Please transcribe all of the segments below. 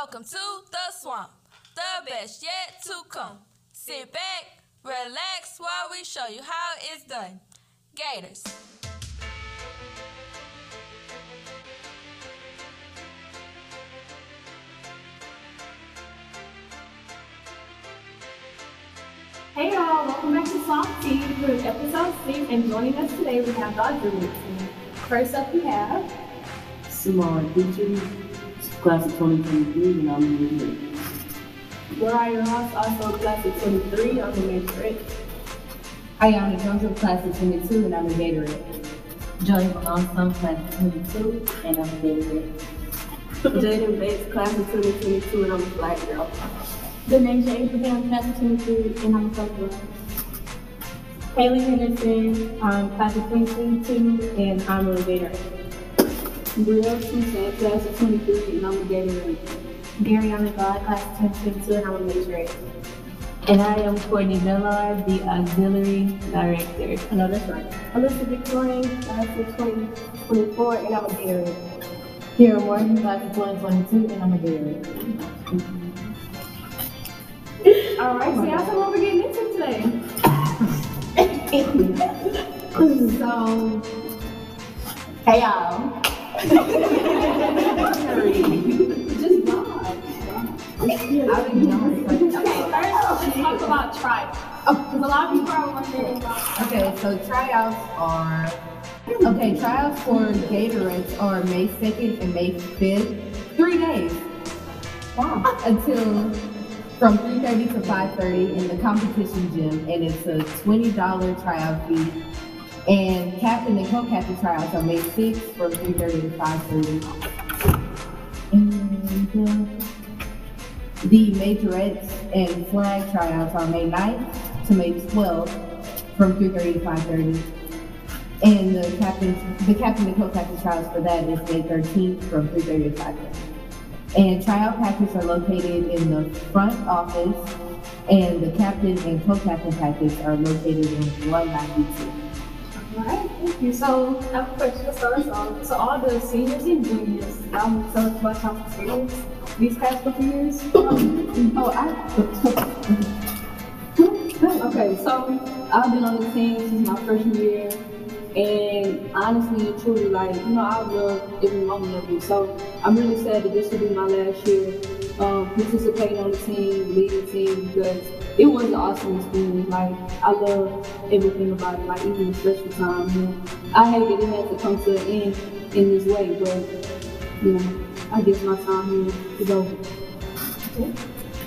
Welcome to the swamp, the best yet to come. Sit back, relax while we show you how it's done. Gators. Hey y'all, welcome back to Swamp Tea for episode 6 and joining us today we have the Druid team. First up we have Simone Dietrich, class of 2023, and I'm in the Mariah Ross, also class of 23, I'm a majorette. Ayana Joseph, class of 22, and I'm a Gatorette. Johnny Malone, class of 22, and I'm a Gatorette. Jaden Bates, class of 2022, and I'm a flag girl. Denasia Abraham, class of 22, and I'm a flag girl. Haley Henderson, um, class of 22, and I'm a Gatorette. Brielle Susan, class of 23, and I'm a Gatorette. Dariana God, class of 2022, and I'm a majorette. And I am Cortney Bellard, the auxiliary director. I know that's right. Alyssa Victorian, class of 2024, and I'm a Gatorette. Kira Morgan, class of 2022, and I'm a Gatorette. All right, so y'all know what we're getting into today. so, hey y'all. Just first let's talk about tryouts. Because a lot of people are wondering Okay, so tryouts are okay. Tryouts for Gatorettes are May 2nd and May 5th. Three days. Wow. Until from 3:30 to 5:30 in the competition gym, and it's a $20 tryout fee. And captain and co-captain tryouts are May 6th from 3:30 to 5:30. And uh, the majorettes and flag tryouts are May 9th to May 12th from 3:30 to 5:30. And the captain, the captain and co-captain tryouts for that is May 13th from 3:30 to 5:30. And tryout packets are located in the front office, and the captain and co-captain packets are located in 192. Thank you. So, I have a question us. So, all the seniors and juniors, um, tell us about y'all's experience these past couple years. Um, oh, I. okay, so I've been on the team since my freshman year, and honestly truly, like you know, I love every moment of it. So I'm really sad that this will be my last year um, participating on the team, leading the team because it was an awesome experience. Like I love everything about it, like even the special time. You know, I hate that it had to come to an end in this way, but you know, I guess my time here is over.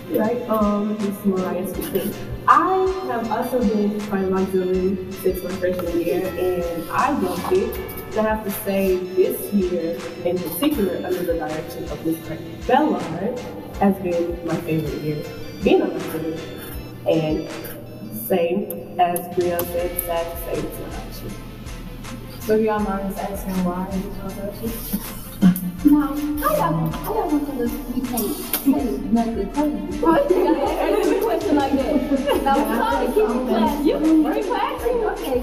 Right, um, is Mariah speaking. I have also been my auxiliary since my freshman year, and I loved it. I have to say, this year, in particular, under the direction of Ms. Bellard, has been my favorite year being on auxiliary. And same as Brielle said, sad to say it's. So y'all mind asking why? No, I don't. I don't want to listen. We can't say nothing. What? You gotta ask me a question like that. No, I'm trying to keep it classy. You keep classy. Okay.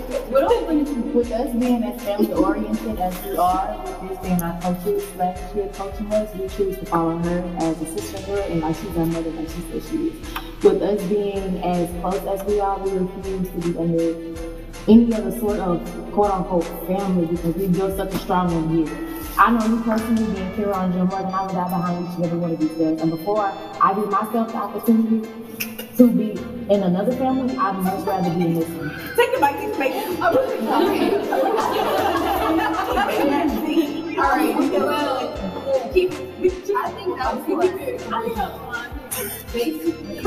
With, us being as family oriented as we are, this being our coaches last year coaching us, we choose to follow her as a sisterhood and like she's our mother, like she said she. With us being as close as we are, we refuse to be under any other sort of quote unquote family because we built such a strong one here. I know you personally being Kira on Jim Morgan, I would die behind each and every one of these girls. And before I give myself the opportunity to be in another family, I'd much rather be in this one. Take the mic, take the mic. Oh, All right. Well, keep. I think that was good. I think basically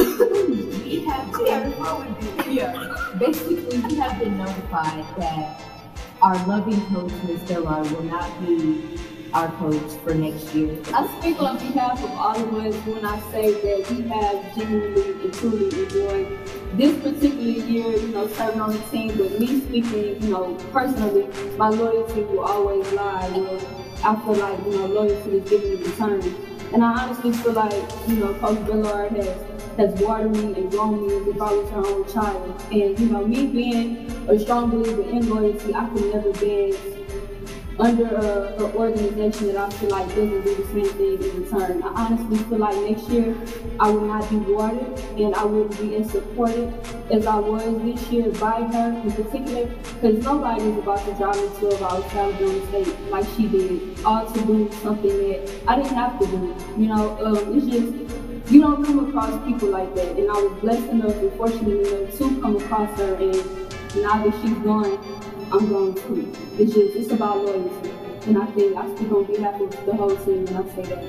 we have been, Yeah. Basically, we have been notified that our loving coach, Ms. Bellard, will not be our coach for next year. I speak on behalf of all of us when I say that we have genuinely and truly enjoyed this particular year, you know, serving on the team. But me speaking, you know, personally, my loyalty will always lie where I feel like, you know, loyalty is given in return. And I honestly feel like, you know, Coach Bellard has has watered me and grown me as if I was her own child. And, you know, me being a strong believer in loyalty, I could never beg under a, a, organization that I feel like doesn't do the same thing in return. I honestly feel like next year I will not be watered and I wouldn't be as supported as I was this year by her in particular because nobody is about to drive me 12 hours to Alabama State like she did, all to do something that I didn't have to do. You know, um, it's just, you don't come across people like that. And I was blessed enough and fortunate enough to come across her and now that she's gone, I'm going to. It's just, it's about loyalty. And I think I speak on behalf of the whole team when I say that.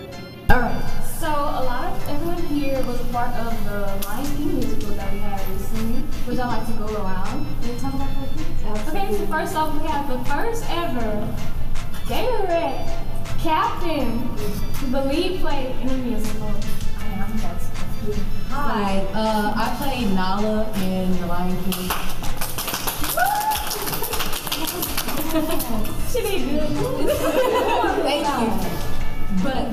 All right. So a lot of everyone here was a part of the Lion King musical that we had recently. Would y'all like to go around and talk about that? Okay, so first off, we have the first ever Gatorette captain, the lead play in a musical. I am, that's Hi, uh, I played Nala in The Lion King. she did good. Thank you. But,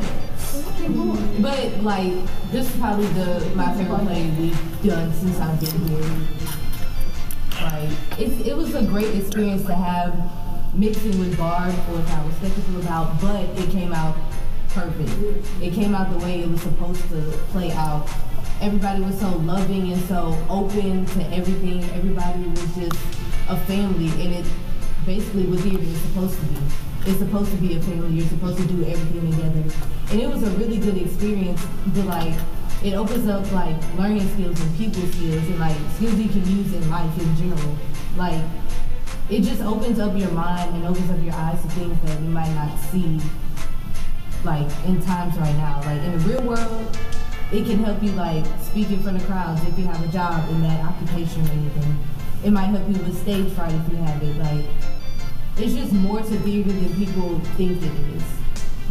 but like, this is probably the my favorite play we've done since I've been here. Like, it, it was a great experience to have mixing with Bard, which I was skeptical about, but it came out perfect. It came out the way it was supposed to play out. Everybody was so loving and so open to everything. Everybody was just a family, and it basically theater is supposed to be. It's supposed to be a family. You're supposed to do everything together, and it was a really good experience. To like, it opens up like learning skills and people skills, and like skills you can use in life in general. Like, it just opens up your mind and opens up your eyes to things that you might not see, like in times right now. Like in the real world, it can help you like speak in front of crowds if you have a job in that occupation or anything. It might help you with stage fright if you have it. Like it's just more to theater than people think it is.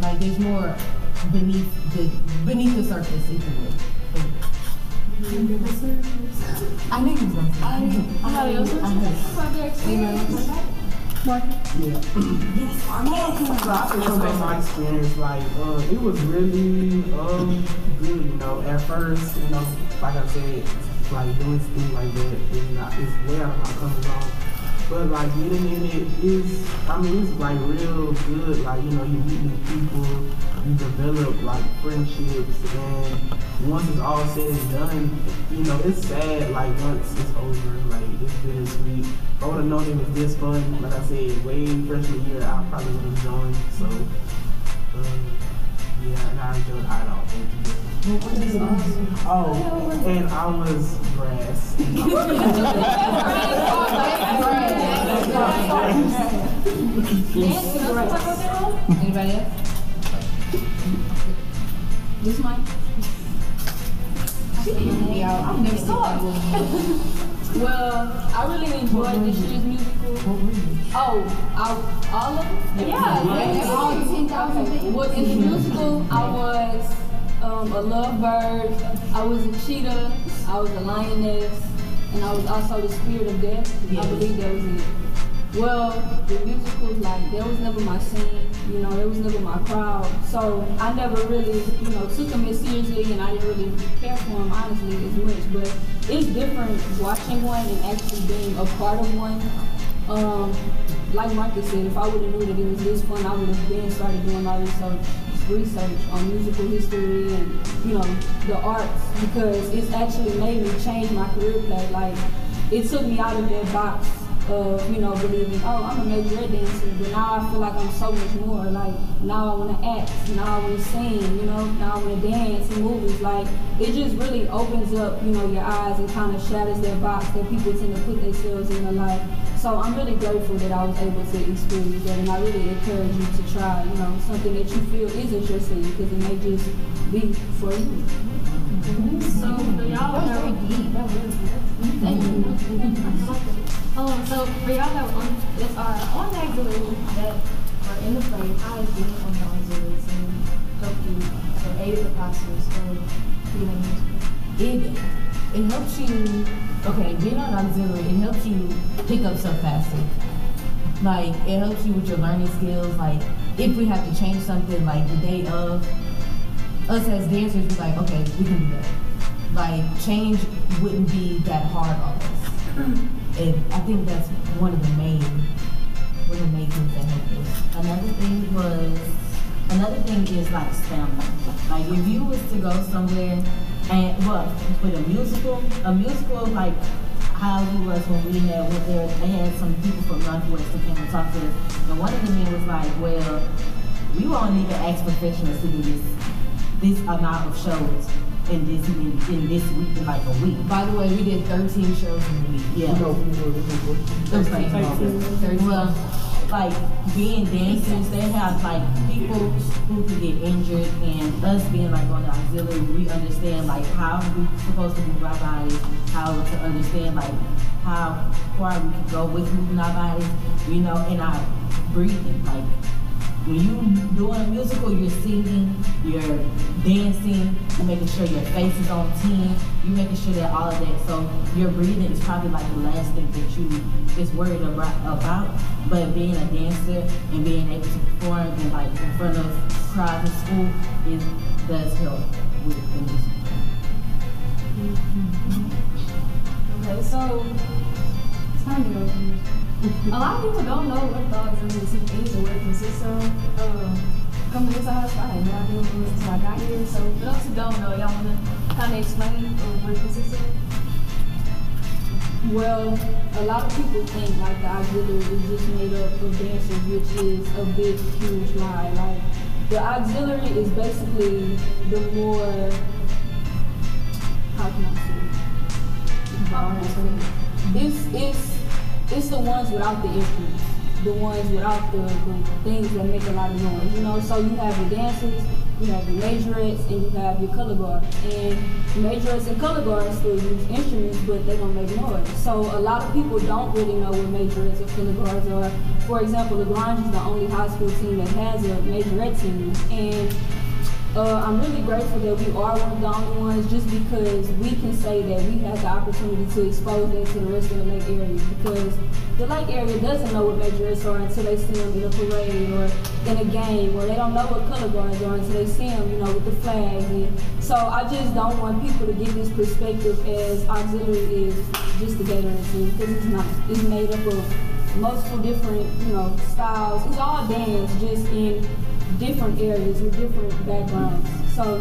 Like there's more beneath the beneath the surface, if you will. I knew you was gonna say. I, I, I, I, Yeah. yes, so I can from my experience, like, uh, it was really um, good, you know. At first, you know, like I said, like doing things like that is not, it's way out of my comfort zone. But like getting in it is, I mean, it's like real good. Like you know, you meet new people, you develop like friendships, and once it's all said and done, you know, it's sad. Like once it's over, like it's bittersweet. If I would have known it was this fun, like I said, way freshman year, I probably would have joined. So, um, yeah, and I enjoyed it all. Thank you. Oh, and I was grass. Anybody else? This mic? I've never Well, I really enjoyed this year's musical. Oh, I, all of them? Yeah, yeah. All 10,000 things? Well, in the musical, I was um, a lovebird, I was a cheetah, I was a lioness, and I was also the spirit of death. I believe that was it. Well, the musicals, like, that was never my scene, you know, it was never my crowd. So I never really, you know, took them as seriously and I didn't really care for them, honestly, as much. But it's different watching one and actually being a part of one. Um, like Marcus said, if I would have knew that it was this fun, I would have been started doing all this research, research on musical history and, you know, the arts because it's actually made me change my career path. Like, it took me out of that box of, you know, believing, oh, I'm a major dancer, but now I feel like I'm so much more. Like, now I want to act, now I want to sing, you know, now I want to dance in movies. Like, it just really opens up, you know, your eyes and kind of shatters that box that people tend to put themselves in their life. So I'm really grateful that I was able to experience that, and I really encourage you to try, you know, something that you feel isn't your scene, because it may just be for you. So for y'all that very deep. That was Thank you. Um, so for y'all that on that are on the auxiliary that are in the play, how is being on the auxiliary team helped you or aided the process of being in a It it helps you okay, being on auxiliary, it helps you pick up stuff faster. Like it helps you with your learning skills. Like if we have to change something like the day of, us as dancers, we're like, okay, we can do that. Like change wouldn't be that hard on us. And I think that's one of the main was amazing to help us. Another thing was, another thing is like stamina. Like if you was to go somewhere and, well, with a musical, a musical like how we was when we had went there, they had some people from Northwest that came and talked to us. And one of the men was like, well, we won't even ask professionals to do this, this amount of shows in this, in, in this week, in like a week. By the way, we did 13 shows in a week. Yeah. You know, Those things. 13. Well, like being dancers, they have like people who can get injured, and us being like on the auxiliary, we understand like how we're supposed to move our bodies, how to understand like how far we can go with moving our bodies, you know, and our breathing. Like when you're doing a musical, you're singing, you're dancing, you're making sure your face is on 10, you're making sure that all of that. So your breathing is probably like the last thing that you is worried about. But being a dancer and being able to perform in like in front of crowds in school is does help with the music. Okay, so it's time to go. A lot of people don't know what the auxiliary is or what it consists of. Um, coming to house, I had no idea what it was until I got here. So for those who don't know, y'all wanna kind of explain uh, what it consists of? Well, a lot of people think like the auxiliary is just made up of dancers, which is a big, huge lie. Like the auxiliary is basically the more how can I say? it? It's it's the ones without the instruments, the ones without the, the things that make a lot of noise. You know, so you have the dancers, you have the majorettes, and you have your color guards. And majorettes and color guards still use instruments, but they don't make noise. So a lot of people don't really know what majorettes or color guards are. For example, LaGrange is the only high school team that has a majorette team, and uh, I'm really grateful that we are one of the only ones just because we can say that we had the opportunity to expose that to the rest of the lake area because the lake area doesn't know what majorettes are until they see them in a parade or in a game or they don't know what color guards are until they see them, you know, with the flags. And so I just don't want people to get this perspective as auxiliary is just the veteran team because it's not. It's made up of multiple different, you know, styles. It's all dance just in different areas with different backgrounds. So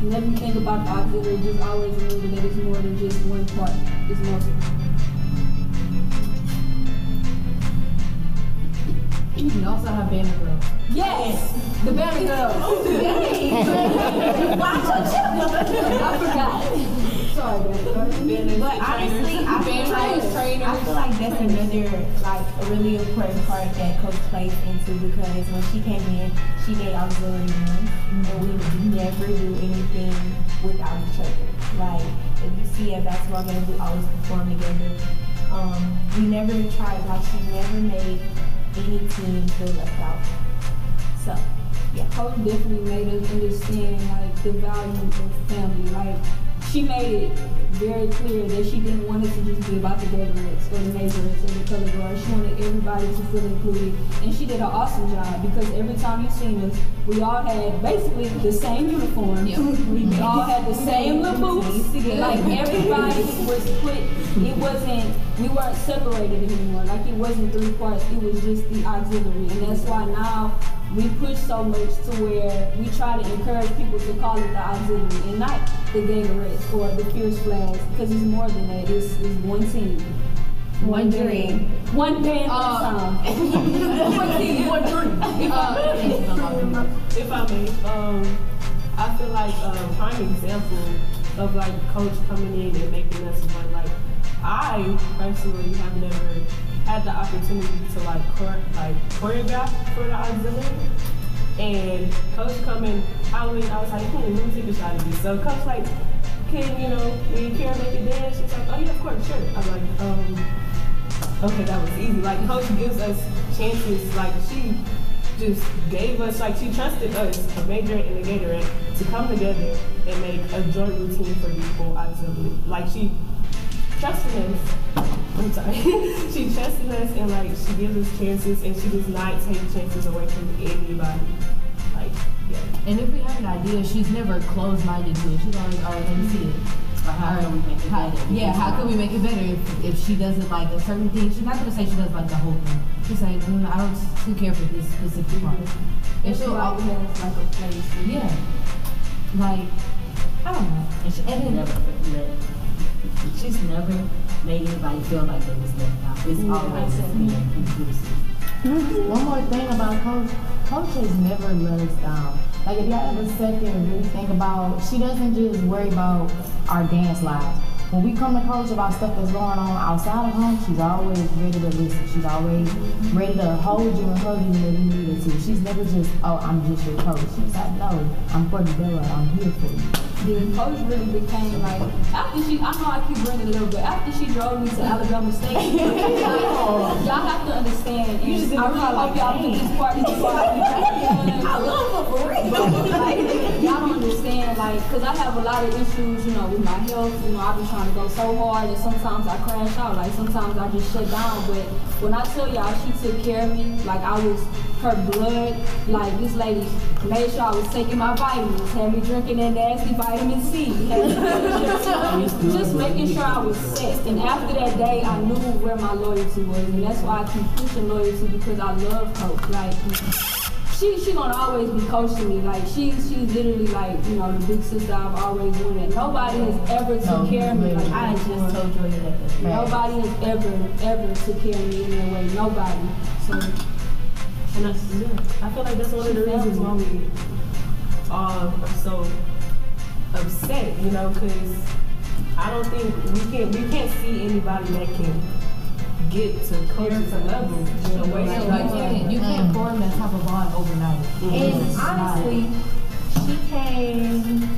whenever you think about the auxiliary, just always remember that it's more than just one part. It's multiple. We also have Banner Girl. Yes! The Banner Girls. Oh, I forgot. Sorry, But honestly, I feel like I feel like that's another like a really important part that Coach plays into because when she came in, she made auxiliary one, and we would never do anything without each other. Like if you see at basketball games, we always perform together. Um, we never tried like she never made any team feel left out. So yeah. Coach definitely made us understand like the value of family. Like she made it very clear that she didn't want it to just be about the Gatorettes or the majorettes or the color guards. She wanted everybody to feel included. And she did an awesome job because every time you seen us, we all had basically the same uniform. We all had the same little boots. Like everybody was put, it wasn't, we weren't separated anymore. Like it wasn't three parts, it was just the auxiliary. And that's why now we push so much to where we try to encourage people to call it the auxiliary and not the Gatorettes or the Fierce Because it's more than that. It's, it's one team. One dream. One band, Uh, one song. one team, one dream. Uh, if I may, um, I feel like a prime example of like coach coming in and making us one. Like I personally have never had the opportunity to like chore- like choreograph for the auxiliary. And coach coming, I mean, I was like, hmm, let me take a shot at this. So coach like, can you know, we care make a dance? She's like, oh yeah, of course, sure. I'm like, um, okay, that was easy. Like coach gives us chances. Like she just gave us, like she trusted us, a major and a Gatorette, to come together and make a joint routine for people auxiliary. Like she trusted us. I'm sorry. she trusted us and like she gives us chances and she does not take chances away from anybody. Like, yeah. and if we have an idea, she's never closed-minded to it. She's always, oh, let me see it. Like how can we make it How, better? yeah, how can we make it better if, if she doesn't like a certain thing? She's not gonna say she doesn't like the whole thing. She's saying, mm, I don't too care for this specific part. And she'll Everybody always, has like a place. yeah, like I don't know. And she And then- never let, she's never made anybody feel like they was left out. It's always been inclusive. One more thing about Coach. Coach has never let us down. Like if y'all ever sat there and really think about, she doesn't just worry about our dance lives. When we come to Coach about stuff that's going on outside of home, she's always ready to listen. She's always ready to hold you and hug you when you need her to. She's never just, oh, I'm just your coach. She's like, no, I'm Cortney Bellard. I'm here for you. Yeah, coach really became like after she. I know I keep bringing it up, but after she drove me to Alabama State, y'all have to understand. And I really hope y'all put this part in the I love her for real. y'all don't understand, like, cause I have a lot of issues, you know, with my health. You know, I've been trying to go so hard, and sometimes I crash out. Like sometimes I just shut down. But when I tell y'all, she took care of me. Like I was her blood. Like this lady made sure I was taking my vitamins, had me drinking that nasty vitamin C, just, making sure I was set. And after that day, I knew where my loyalty was, and that's why I keep pushing loyalty because I love Coach. Like she she gonna always be coach to me. Like she she's literally like you know the big sister I've always wanted. Nobody has ever took care of me like I I just before. told Joy that. Nobody has ever ever took care of me in that way. Nobody. So. And that's, yeah, I feel like that's one of the reasons why we all are so upset, you know, because I don't think we can we can't see anybody that can get to coach's level the way Yeah, she you can't, you can't form that type of bond overnight. And It's not. honestly, she came.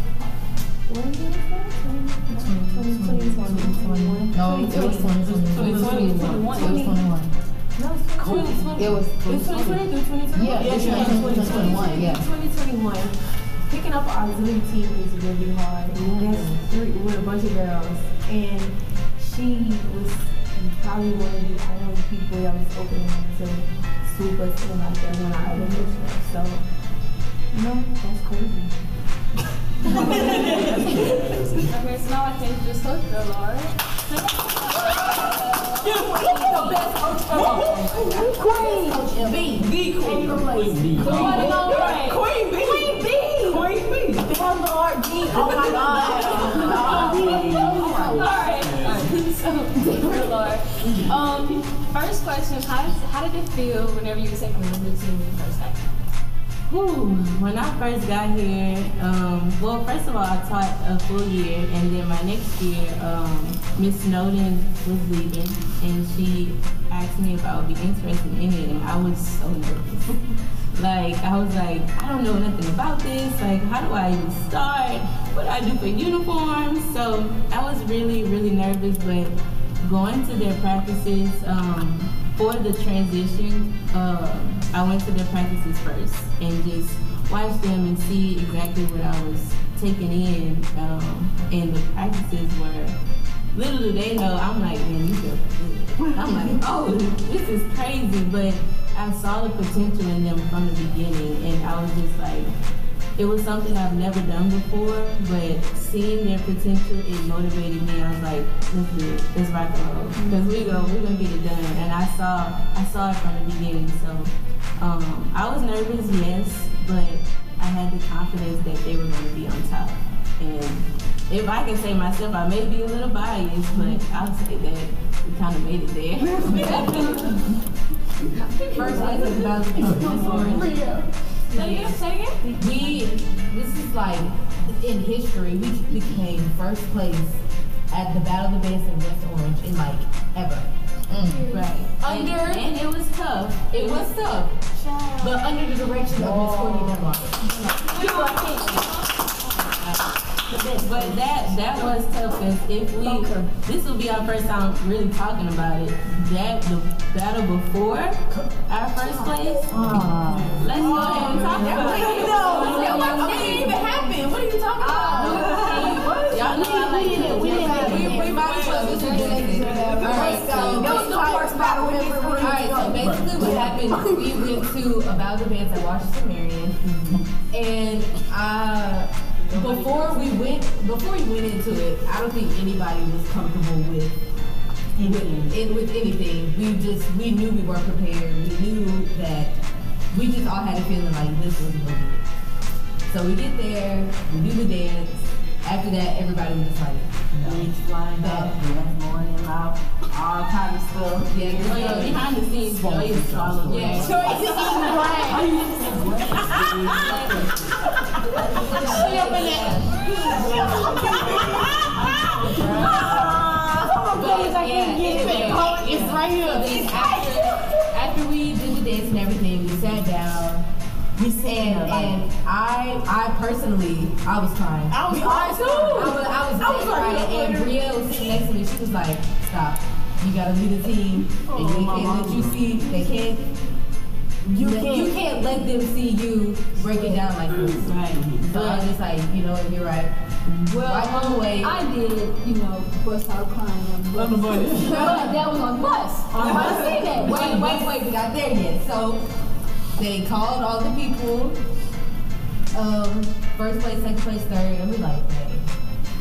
When did it start? 2020. No, it was 2021. It was 21. It was 21. It 2020 through 2021. Yeah, it's 2021, yeah. 2021. Picking up an auxiliary team is really hard. That's three, with a bunch of girls. And she was probably one of the only people that was open to swoop us in like that when I other listeners. So, you know, that's crazy. Okay, so now I can just look the Laura. Queen B. The queen oh The place. Queen B. Queen B. Queen B. Alright, Um, first question, how, how did it feel whenever you were taking the new team the first time? Whew, when I first got here, um, well, first of all, I taught a full year, and then my next year, um, Miss Snowden was leaving, and she asked me if I would be interested in it, and I was so nervous. like, I was like, I don't know nothing about this. Like, how do I even start? What do I do for uniforms? So I was really, really nervous, but going to their practices um, for the transition, uh, I went to their practices first and just watched them and see exactly what I was taking in. Um, and the practices were, little do they know, I'm like, man, you feel good. I'm like, oh, this is crazy. But I saw the potential in them from the beginning, and I was just like, it was something I've never done before, but seeing their potential, it motivated me. I was like, let's do it. Let's rock and roll. Because we go, we're gonna get it done. And I saw I saw it from the beginning. So um, I was nervous, yes, but I had the confidence that they were gonna be on top. And if I can say myself, I may be a little biased, but I'll say that we kind of made it there. First place is about to be Miss Orange. Say again, say again. We, this is like, in history, we became first place at the Battle of the Bands in West Orange in like ever. Mm. right. Under- and, and it was tough. It was tough, but under the direction of Miss Courtney Denmark. But that that was tough because if we this will be our first time really talking about it. That the battle before our first place. Let's go ahead and talk about it. That didn't even happen. What are you talking about? Y'all know I like it. We might as well just it. Alright, so That was the first battle we ever Alright, so basically what happened, we went to a Battle the at Washington Marion. And uh, before we went before we went into it, I don't think anybody was comfortable with with, in, with anything. We just we knew we weren't prepared. We knew that we just all had a feeling like this was gonna be it. So we get there, we do the dance. After that, everybody was just like. Legs flying up, hands morning out, all kind of stuff. Yeah, yeah, behind the scenes, Joy is swallowed. Yeah, Joy is eating She up in Please, I can't get it. It's right here. After, after we did the dance and everything, we sat down. We said, and I, I personally, I was crying. I was crying too. I was, I was, I was crying crying, and. Brielle was sitting next to me. She was like, "Stop! You gotta lead the team, and oh, they can't let you see. They can't. You can't. You can't let them see you break it down like this. Right. So I was just like, you know what? You're right. Well, Wipe them away. I did, you know, bust out crying on the bus. But that was on the bus. I wanna see that. Wait, wait, wait, we got there yet. So they called all the people. Um, first place, second place, third, and we like, hey,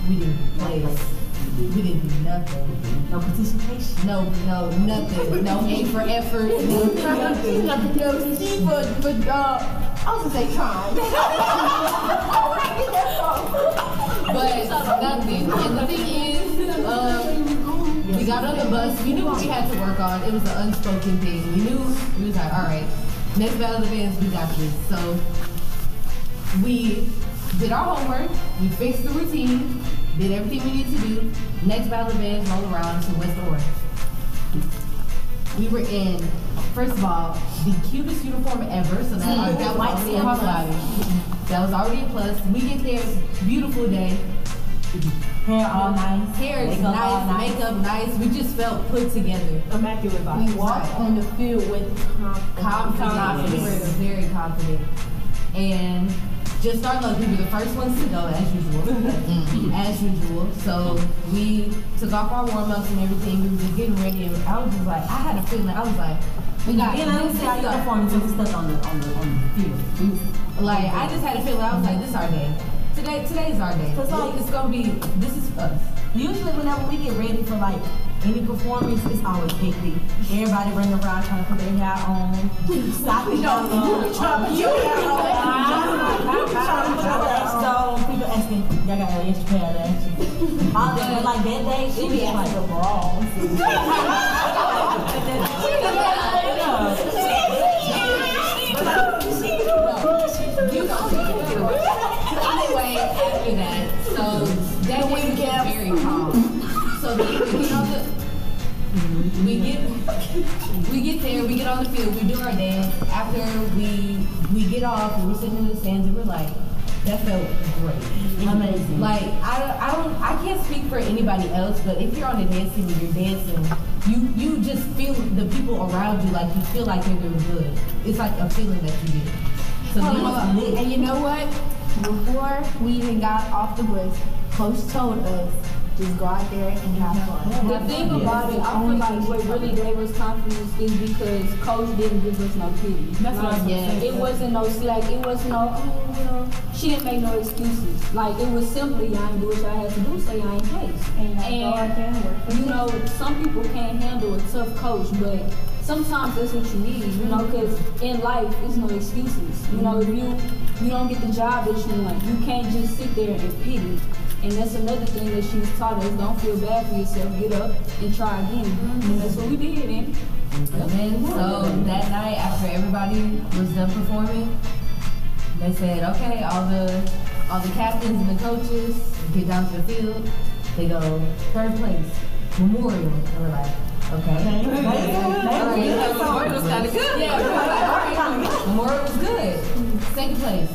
we didn't place. We didn't do nothing. No participation. No, no, nothing. No A for effort. No, nothing. No, she for, for, uh, I was gonna say trying. But nothing. And the thing is, um, we got on the bus. We knew what we had to work on. It was an unspoken thing. We knew we was like, all right, next battle of the bands, we got this. So we did our homework. We fixed the routine. Did everything we needed to do. Next battle of the bands roll around to West Orange. We were in, first of all, the cutest uniform ever. So that, that was already a plus. That was already a plus. We get there, beautiful day. Hair all nice. Hair is nice, nice. makeup nice. We just felt put together. Immaculate vibes. We walked on the field with confidence. Confidence. We were very confident. And just our luck, we were the first ones to go as usual. Mm-hmm. as usual. So we took off our warm ups and everything. We were just getting ready. And I was just like, I had a feeling. I was like, we got And I this see our is our- uniform until we stuck on the on the on the field. Like I just had a feeling. I was like, this is our day. Today, today's our day. Cause like- it's gonna be. This is us. Usually, whenever we get ready for like any performance, it's always hectic. Everybody running around trying to put their hair on, stopping on, trying to put hair on, trying to put lashes on. People asking, y'all got an extra pair of lashes. All that, but like that day, she was like a brawl. You know, anyway, after that, so that day was just very calm. So then we get on the, we get, we get there, we get on the field, we do our dance. After we we get off, we're sitting in the stands, and we're like, that felt great. Amazing. Like I I don't, I can't speak for anybody else, but if you're on the dance team and you're dancing, you you just feel the people around you like you feel like you're doing good. It's like a feeling that you get. So on. And you know what? Before we even got off the bus, Coach told us just go out there and have fun. The thing about it, I feel like what really gave us confidence is because Coach didn't give us no pity. That's what I was gonna Like, say. It wasn't no slack. It was no, oh, know, she didn't make no excuses. Like it was simply, y'all ain't do what y'all had to do, so y'all ain't place. And you know, some people can't handle a tough coach, but sometimes that's what you need. You know, because in life, it's no excuses. You know, if you you don't get the job that you want, you can't just sit there and pity. And that's another thing that she's taught us: don't feel bad for yourself. Get up and try again. And that's what we did. And And then, so that night, after everybody was done performing, they said, okay, all the all the captains and the coaches get down to the field. They go third place, memorial. And we're like, okay. All right, memorial was kind of good. Yeah, we're like, memorial was good. Second place,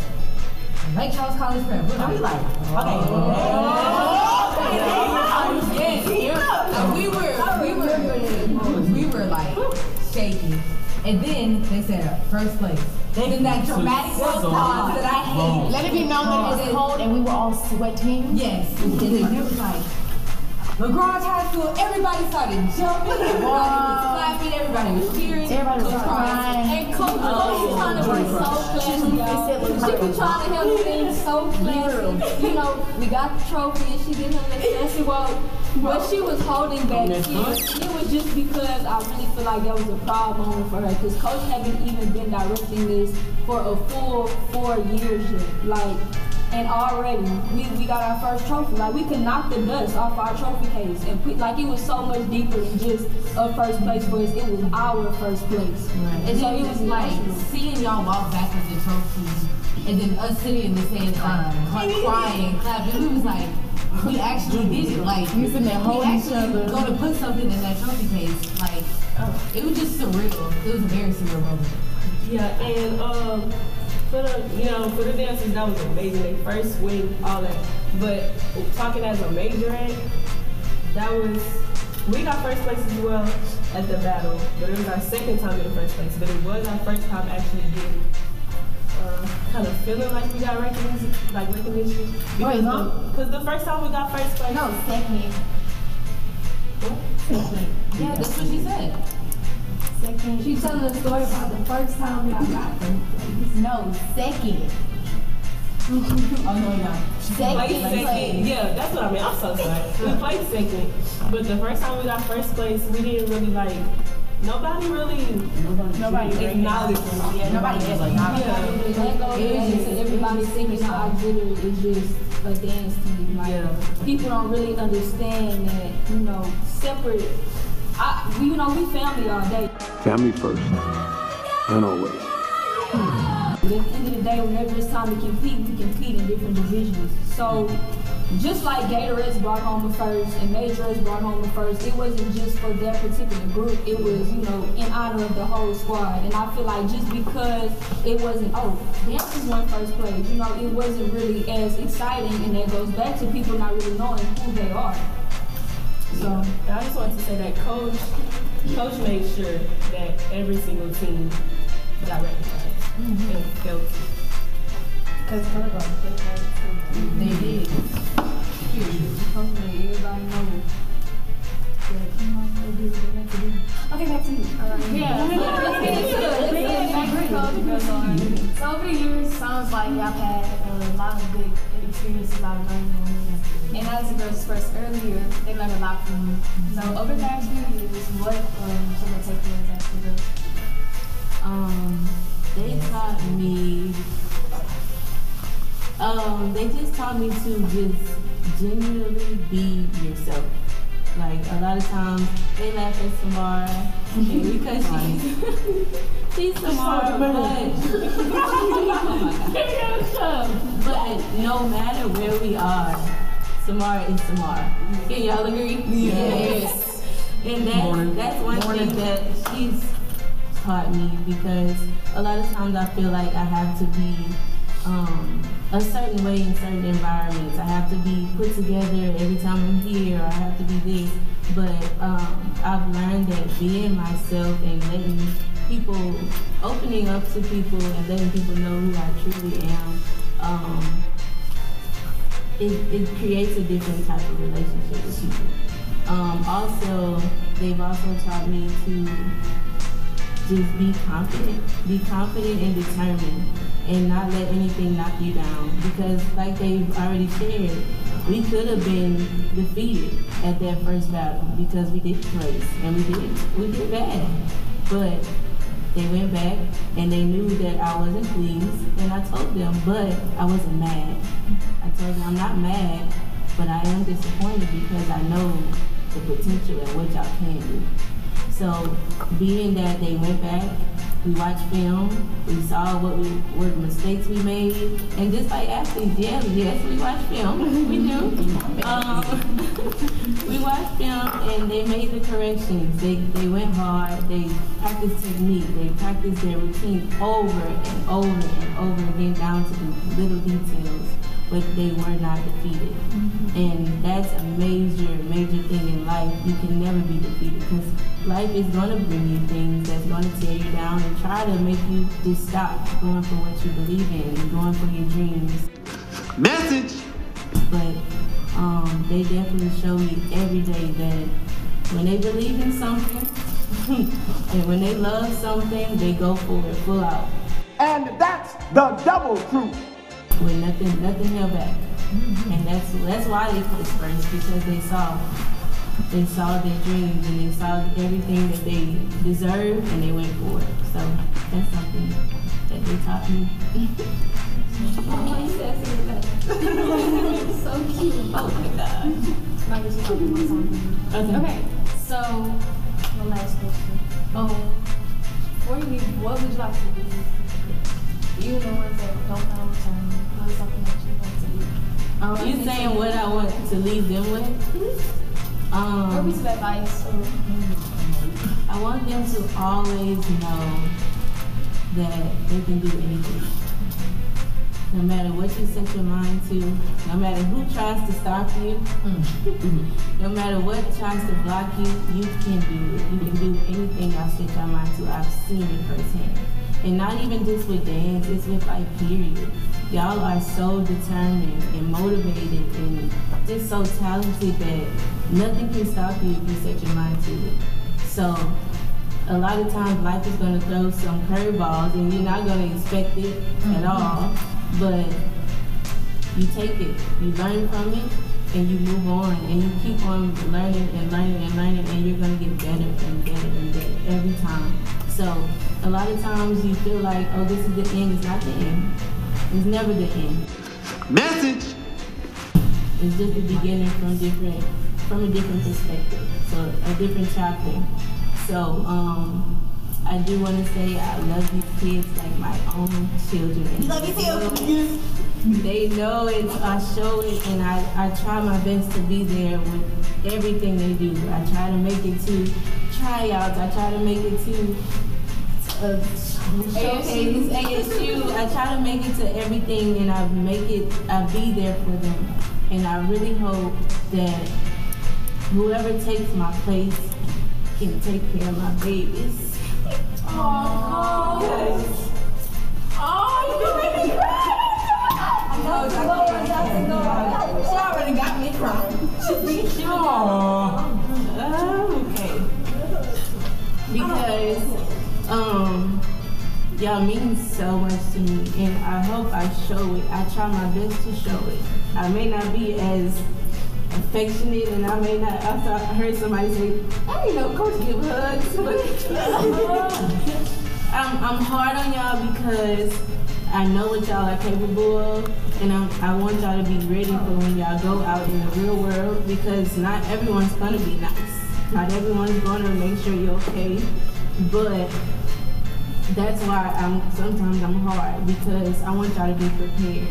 Lake Charles College Prep. We're like, like, okay. Yes. And we were, we were, we were like shaking. And then they said first place. Then that dramatic pause that I hate. Let it be known that it was cold and we were all sweating. Yes. And then it was like, LaGrange High School, everybody started jumping, everybody was clapping, everybody was cheering. Everybody was Coach crying. And She was trying to help things so classy. You know, we got the trophy and she did her fancy walk. What she was holding back it was just because I really feel like that was a proud moment for her. Because Coach haven't even been directing this for a full four years yet. Like, and already we, we got our first trophy. Like we could knock the dust off our trophy case and put like it was so much deeper than just a first place for us. It was our first place. And so it was like seeing y'all walk back with the trophies, and then us sitting in the stands like crying, clapping. We was like, we actually did it. Like You sitting there we holding each actually other. go to put something in that trophy case. Like it was just surreal. It was a very surreal moment. Yeah, and um, for the you know for the dancers that was amazing. They first swing, all that. But talking as a major that was we got first place as well at the battle, but it was our second time in the first place. But it was our first time actually getting. Uh, kind of feeling like we got recognition, like recognition. Huh? Because the first time we got first place. No, second. Yeah, that's what she said. Second, she telling the story about the first time we got them. No, second. oh no, no. played Second. second. Yeah, that's what I mean. I'm so sorry. We played second, but the first time we got first place, we didn't really like. Nobody really Nobody acknowledged us. Yeah, nobody did like Yeah. That goes back to everybody thinking our auxiliary is just a dance team. Like Yeah. people don't really understand that, you know, separate. I, we, you know, we family all day. Family first. And always. But at the end of the day, whenever it's time to compete, we compete in different divisions. So just like Gatorettes brought home the first and Majorettes brought home the first, it wasn't just for that particular group. It was, you know, in honor of the whole squad. And I feel like just because it wasn't, oh, dancers won first place, you know, it wasn't really as exciting. And that goes back to people not really knowing who they are. So And I just wanted to say that coach, coach made sure that every single team got recognized mm-hmm. and felt. Because color guard. They did. Coach made everybody know Okay, back to you. All right. Yeah. Let's get into it. Let's get into it. Coach Guzon. So over the years, sounds like y'all had a lot of good experiences, a lot of learning. And as the girls expressed earlier, they learned a lot from you. So over the last few years, what um, some of the takeaways the girls? Um, they taught me. Um, they just taught me to just genuinely be yourself. Like a lot of times they laugh at Samara. Because she's she's Samara, but but uh, no matter where we are, Samara is Samara. Can y'all agree? Yes. And that's that's one thing that she's taught me because a lot of times I feel like I have to be um, a certain way in certain environments. I have to be put together every time I'm here. I have to be this. But um, I've learned that being myself and letting people, opening up to people and letting people know who I truly am, um, it, it creates a different type of relationship with people. Um, also, they've also taught me to just be confident, be confident and determined, and not let anything knock you down. Because, like they've already shared, we could have been defeated at that first battle because we did place and we did we did bad, but they went back and they knew that I wasn't pleased, and I told them, but I wasn't mad. I told them I'm not mad, but I am disappointed because I know the potential and what y'all can do. So being that they went back, we watched film, we saw what we what mistakes we made, and just like athletes, yeah, yes, we watch film, we do. Um, we watched film and they made the corrections. They they went hard. They practiced technique. They practiced their routine over and over and over again down to the little details. But they were not defeated, and that's a major, major thing in life. You can never be defeated because life is going to bring you things that's going to tear you down and try to make you just stop going for what you believe in and going for your dreams. Message! But um, they definitely show me every day that when they believe in something and when they love something, they go for it full out. And that's the double truth. With nothing, nothing held back. And that's that's why they put first because they saw they saw their dreams and they saw everything that they deserved and they went for it. So that's something that they taught me. so cute. Oh my god. Like it's probably my song. Okay. Okay, so the last question. Um, before you what would you like to do? You the ones that don't know return. What is something that you want to do? Um, you saying what I want to leave them with? Or Um, piece of advice or I want them to always know that they can do anything. No matter what you set your mind to, no matter who tries to stop you, no matter what tries to block you, you can do it. You can do anything I set your mind to. I've seen it firsthand. And not even just with dance, it's with like period. Y'all are so determined and motivated and just so talented that nothing can stop you if you set your mind to it. So a lot of times life is gonna throw some curveballs and you're not gonna expect it at mm-hmm. all. But you take it, you learn from it, and you move on, and you keep on learning and learning and learning, and you're gonna get better and better and better every time. So a lot of times you feel like, oh, this is the end. It's not the end. It's never the end. Message. It's just the beginning from different, from a different perspective. So a different chapter. So um, I do want to say I love these kids like my own children. You love me too. They know it. I show it, and I, I try my best to be there with everything they do. I try to make it to tryouts. I try to make it to uh, showcase ASU. I try to make it to everything, and I make it. I be there for them, and I really hope that whoever takes my place can take care of my babies. Oh, Oh, you made me cry. She already got me crying. She, she, Oh, okay. Because y'all mean so much to me and I hope I show it. I try my best to show it. I may not be as affectionate and I may not I thought I heard somebody say, I ain't no coach give hugs, but I'm I'm hard on y'all because I know what y'all are capable of, and I'm, I want y'all to be ready for when y'all go out in the real world because not everyone's gonna be nice. Not everyone's gonna make sure you're okay, but that's why I'm sometimes I'm hard because I want y'all to be prepared.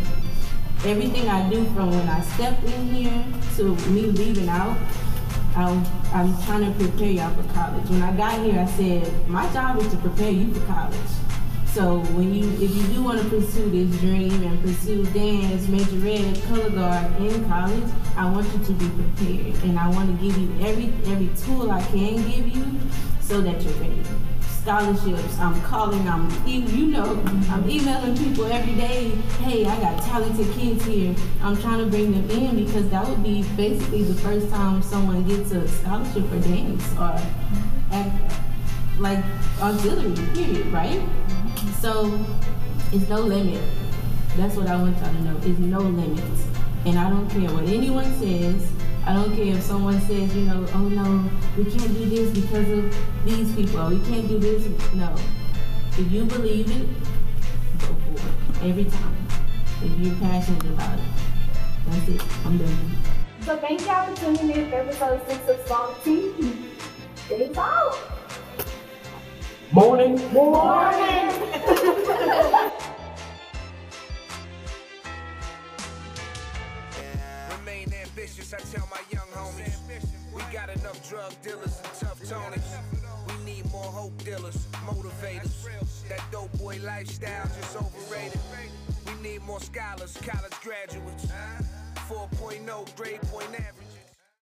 Everything I do from when I step in here to me leaving out, I'm, I'm trying to prepare y'all for college. When I got here, I said my job is to prepare you for college. So when you, if you do want to pursue this dream and pursue dance, major majorette, color guard in college, I want you to be prepared, and I want to give you every every tool I can give you, so that you're ready. Scholarships, I'm calling, I'm e- you know, I'm emailing people every day. Hey, I got talented kids here. I'm trying to bring them in because that would be basically the first time someone gets a scholarship for dance or act, like auxiliary, period, right? So it's no limit. That's what I want y'all to know. It's no limits. And I don't care what anyone says. I don't care if someone says, you know, oh no, we can't do this because of these people. We can't do this. No. If you believe it, go for it. Every time. If you're passionate about it. That's it. I'm done. So thank y'all for tuning in for episode six of Song T. It's out. Morning. Morning. Remain ambitious, I tell drug dealers and tough Tonys. We need more hope dealers, motivators. That dope boy lifestyle just overrated. We need more scholars, college graduates. 4.0 grade point average.